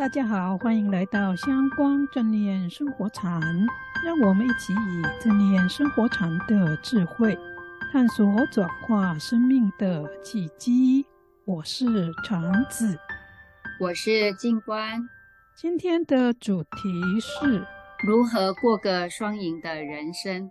大家好，欢迎来到香光正念生活禅，让我们一起以正念生活禅的智慧，探索转化生命的契机。我是禅子，我是静观。今天的主题是如何过个双赢的人生。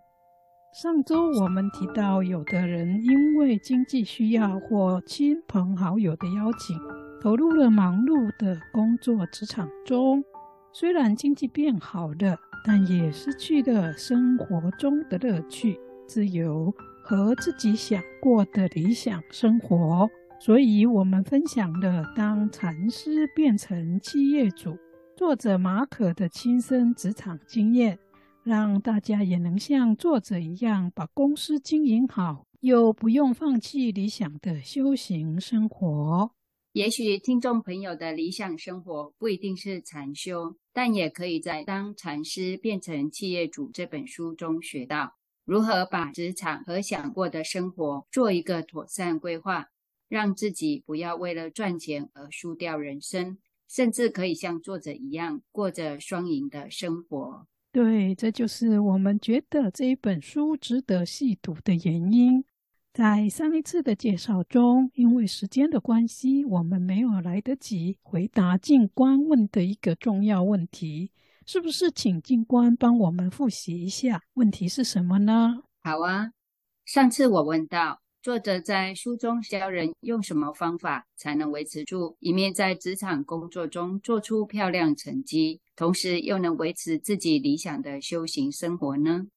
上周我们提到，有的人因为经济需要或亲朋好友的邀请，投入了忙碌的工作职场中。虽然经济变好了，但也失去了生活中的乐趣、自由和自己想过的理想生活。所以，我们分享了当禅师变成企业主，作者马可的亲身职场经验。让大家也能像作者一样，把公司经营好，又不用放弃理想的修行生活。也许听众朋友的理想生活不一定是禅修，但也可以在《当禅师变成企业主》这本书中学到如何把职场和想过的生活做一个妥善规划，让自己不要为了赚钱而输掉人生，甚至可以像作者一样过着双赢的生活。对，这就是我们觉得这一本书值得细读的原因。在上一次的介绍中，因为时间的关系，我们没有来得及回答静观问的一个重要问题，是不是请静观帮我们复习一下？问题是什么呢？好啊，上次我问到。作者在书中教人用什么方法才能维持住一面在职场工作中做出漂亮成绩，同时又能维持自己理想的修行生活呢？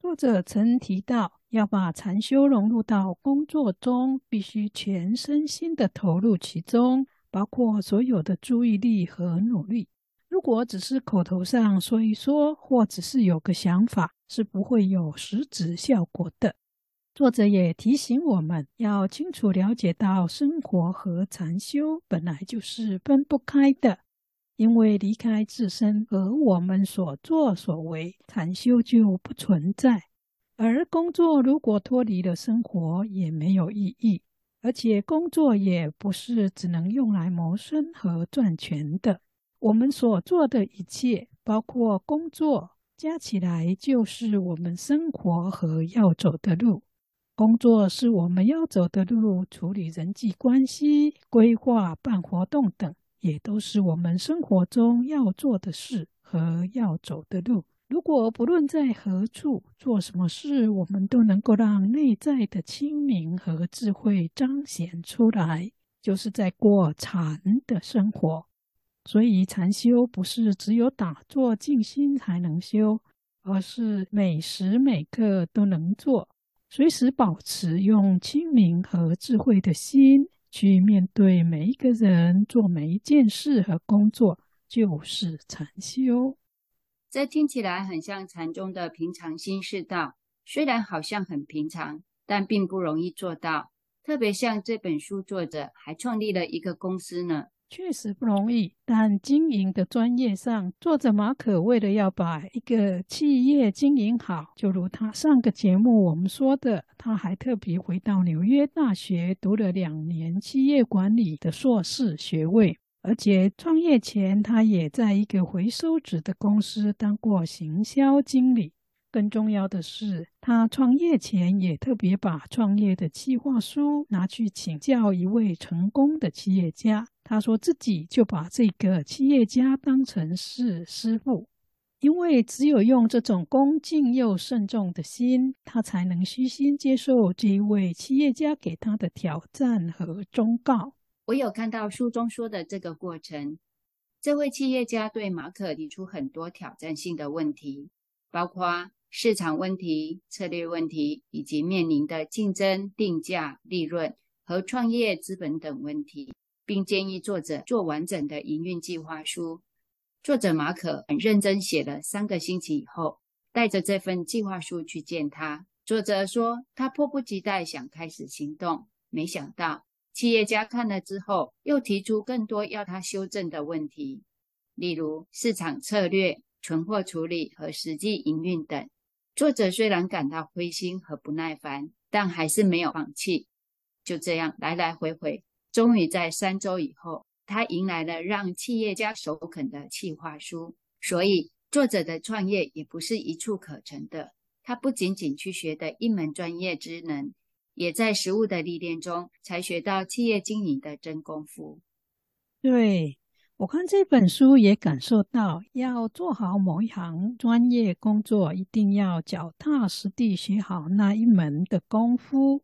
作者曾提到，要把禅修融入到工作中，必须全身心的投入其中，包括所有的注意力和努力。如果只是口头上说一说，或只是有个想法，是不会有实质效果的。作者也提醒我们要清楚了解到，生活和禅修本来就是分不开的，因为离开自身和我们所作所为，禅修就不存在。而工作如果脱离了生活，也没有意义。而且工作也不是只能用来谋生和赚钱的，我们所做的一切，包括工作，加起来就是我们生活和要走的路。工作是我们要走的路，处理人际关系、规划、办活动等，也都是我们生活中要做的事和要走的路。如果不论在何处做什么事，我们都能够让内在的清明和智慧彰显出来，就是在过禅的生活。所以，禅修不是只有打坐静心才能修，而是每时每刻都能做。随时保持用清明和智慧的心去面对每一个人，做每一件事和工作，就是禅修。这听起来很像禅宗的平常心是道，虽然好像很平常，但并不容易做到。特别像这本书作者还创立了一个公司呢。确实不容易，但经营的专业上，作者马可为了要把一个企业经营好，就如他上个节目我们说的，他还特别回到纽约大学读了两年企业管理的硕士学位，而且创业前他也在一个回收纸的公司当过行销经理。更重要的是，他创业前也特别把创业的计划书拿去请教一位成功的企业家。他说自己就把这个企业家当成是师傅，因为只有用这种恭敬又慎重的心，他才能虚心接受这一位企业家给他的挑战和忠告。我有看到书中说的这个过程，这位企业家对马可提出很多挑战性的问题，包括。市场问题、策略问题，以及面临的竞争、定价、利润和创业资本等问题，并建议作者做完整的营运计划书。作者马可很认真写了三个星期以后，带着这份计划书去见他。作者说他迫不及待想开始行动，没想到企业家看了之后，又提出更多要他修正的问题，例如市场策略、存货处理和实际营运等。作者虽然感到灰心和不耐烦，但还是没有放弃。就这样来来回回，终于在三周以后，他迎来了让企业家首肯的企划书。所以，作者的创业也不是一蹴可成的。他不仅仅去学的一门专业知能，也在实务的历练中才学到企业经营的真功夫。对，我看这本书也感受到，要做好某一行专业工作，一定要脚踏实地学好那一门的功夫。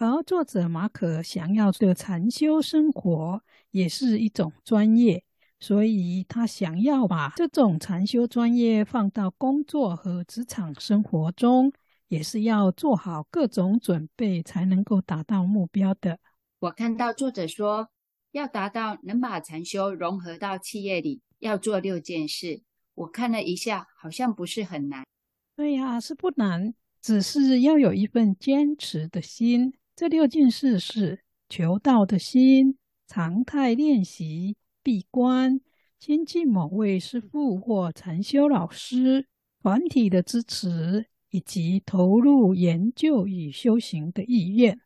而作者马可想要的禅修生活，也是一种专业，所以他想要把这种禅修专业放到工作和职场生活中，也是要做好各种准备，才能够达到目标的。我看到作者说，要达到能把禅修融合到企业里，要做六件事。我看了一下，好像不是很难。对呀，是不难，只是要有一份坚持的心。这六件事是求道的心、常态练习、闭关、亲近某位师父或禅修老师、团体的支持，以及投入研究与修行的意愿。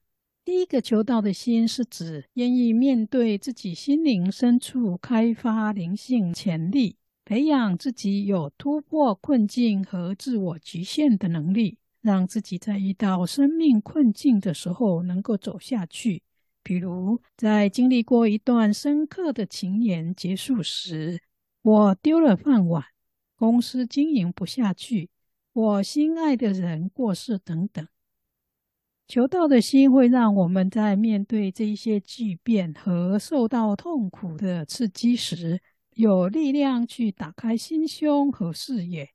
第一个求道的心是指愿意面对自己心灵深处，开发灵性潜力，培养自己有突破困境和自我局限的能力。让自己在遇到生命困境的时候能够走下去。比如，在经历过一段深刻的情缘结束时，我丢了饭碗，公司经营不下去，我心爱的人过世等等。求道的心会让我们在面对这一些巨变和受到痛苦的刺激时，有力量去打开心胸和视野。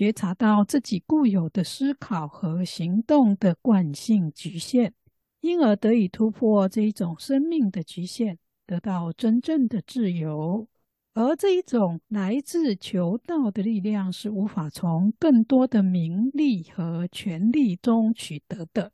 觉察到自己固有的思考和行动的惯性局限，因而得以突破这一种生命的局限，得到真正的自由。而这一种来自求道的力量，是无法从更多的名利和权力中取得的。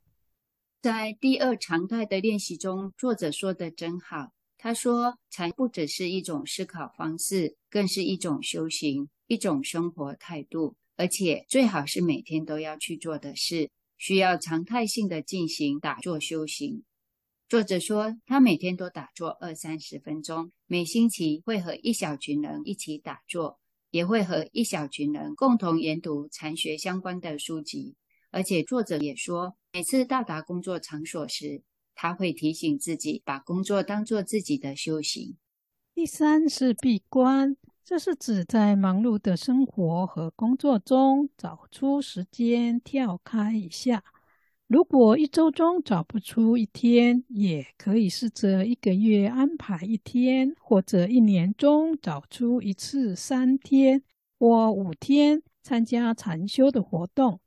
在第二常态的练习中，作者说的真好。他说：“禅不只是一种思考方式，更是一种修行，一种生活态度。”而且最好是每天都要去做的事，需要常态性的进行打坐修行。作者说，他每天都打坐二三十分钟，每星期会和一小群人一起打坐，也会和一小群人共同研读禅学相关的书籍。而且作者也说，每次到达工作场所时，他会提醒自己把工作当做自己的修行。第三是闭关。这是指在忙碌的生活和工作中找出时间跳开一下。如果一周中找不出一天，也可以试着一个月安排一天，或者一年中找出一次三天或五天参加禅修的活动。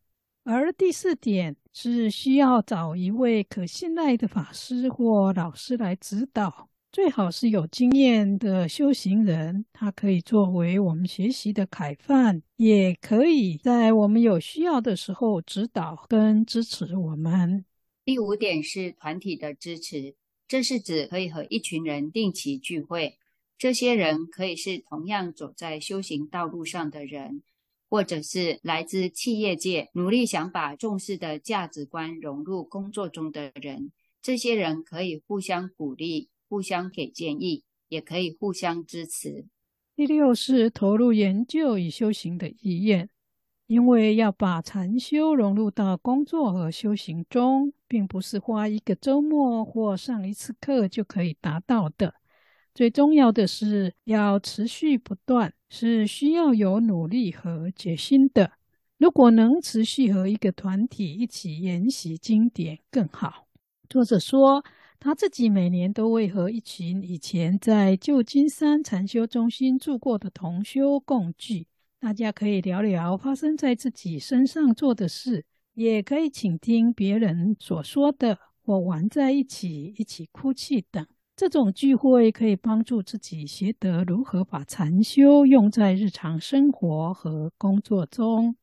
而第四点是需要找一位可信赖的法师或老师来指导。最好是有经验的修行人，他可以作为我们学习的楷范，也可以在我们有需要的时候指导跟支持我们。第五点是团体的支持，这是指可以和一群人定期聚会，这些人可以是同样走在修行道路上的人，或者是来自企业界，努力想把重视的价值观融入工作中的人。这些人可以互相鼓励。互相给建议，也可以互相支持。第六是投入研究与修行的意愿，因为要把禅修融入到工作和修行中，并不是花一个周末或上一次课就可以达到的。最重要的是要持续不断，是需要有努力和决心的。如果能持续和一个团体一起研习经典更好。作者说。他自己每年都会和一群以前在旧金山禅修中心住过的同修共聚，大家可以聊聊发生在自己身上做的事，也可以倾听别人所说的，或玩在一起，一起哭泣等。这种聚会可以帮助自己学得如何把禅修用在日常生活和工作中。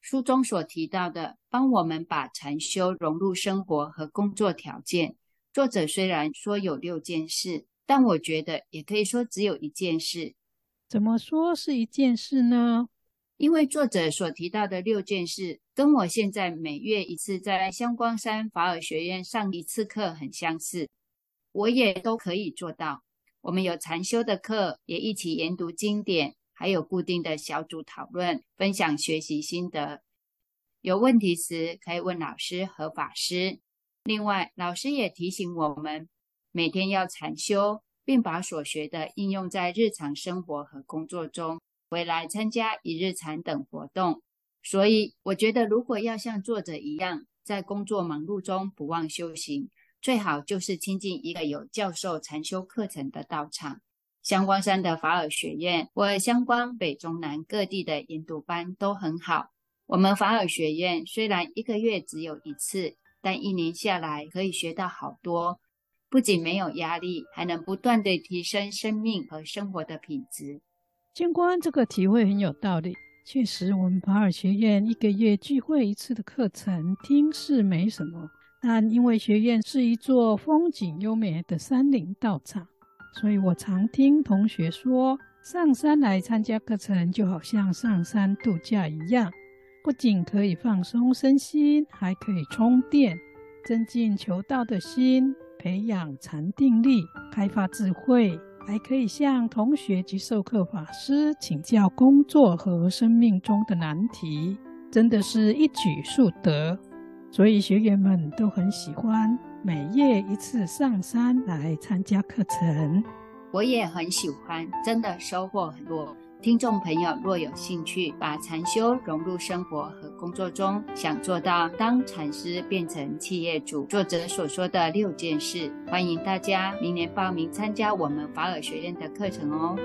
书中所提到的，帮我们把禅修融入生活和工作条件。作者虽然说有六件事，但我觉得也可以说只有一件事。怎么说是一件事呢？因为作者所提到的六件事，跟我现在每月一次在香光山法尔学院上一次课很相似，我也都可以做到。我们有禅修的课，也一起研读经典，还有固定的小组讨论，分享学习心得。有问题时可以问老师和法师。另外，老师也提醒我们，每天要禅修，并把所学的应用在日常生活和工作中，回来参加一日禅等活动。所以，我觉得如果要像作者一样，在工作忙碌中不忘修行，最好就是亲近一个有教授禅修课程的道场。香光山的法尔学院，或香光北中南各地的研读班都很好。我们法尔学院虽然一个月只有一次，但一年下来可以学到好多，不仅没有压力，还能不断地提升生命和生活的品质。静观这个体会很有道理。确实，我们法尔学院一个月聚会一次的课程，听是没什么，但因为学院是一座风景优美的山林道场，所以我常听同学说，上山来参加课程就好像上山度假一样，不仅可以放松身心，还可以充电，增进求道的心，培养禅定力，开发智慧。还可以向同学及授课法师请教工作和生命中的难题，真的是一举数得。所以学员们都很喜欢每月一次上山来参加课程。我也很喜欢，真的收获很多。听众朋友若有兴趣，把禅修融入生活和工作中，想做到当禅师变成企业主，作者所说的六件事，欢迎大家明年报名参加我们法尔学院的课程哦。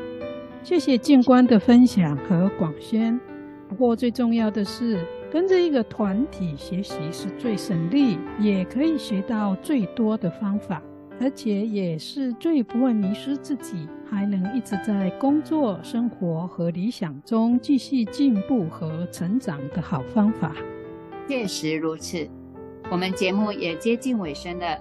谢谢静观的分享和广宣。不过最重要的是，跟着一个团体学习是最省力，也可以学到最多的方法。而且也是最不会迷失自己，还能一直在工作、生活和理想中继续进步和成长的好方法。确实如此，我们节目也接近尾声了。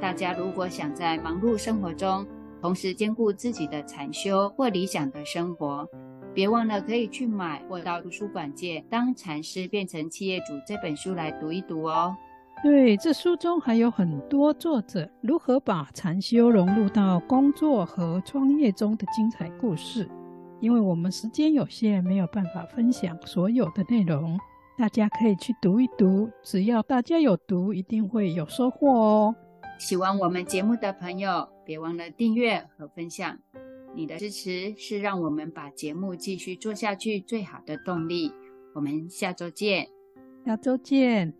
大家如果想在忙碌生活中同时兼顾自己的禅修或理想的生活，别忘了可以去买或到图书馆借《当禅师变成企业主》这本书来读一读哦。对，这书中还有很多作者如何把禅修融入到工作和创业中的精彩故事。因为我们时间有限，没有办法分享所有的内容，大家可以去读一读。只要大家有读，一定会有收获哦。喜欢我们节目的朋友，别忘了订阅和分享。你的支持是让我们把节目继续做下去最好的动力。我们下周见，下周见。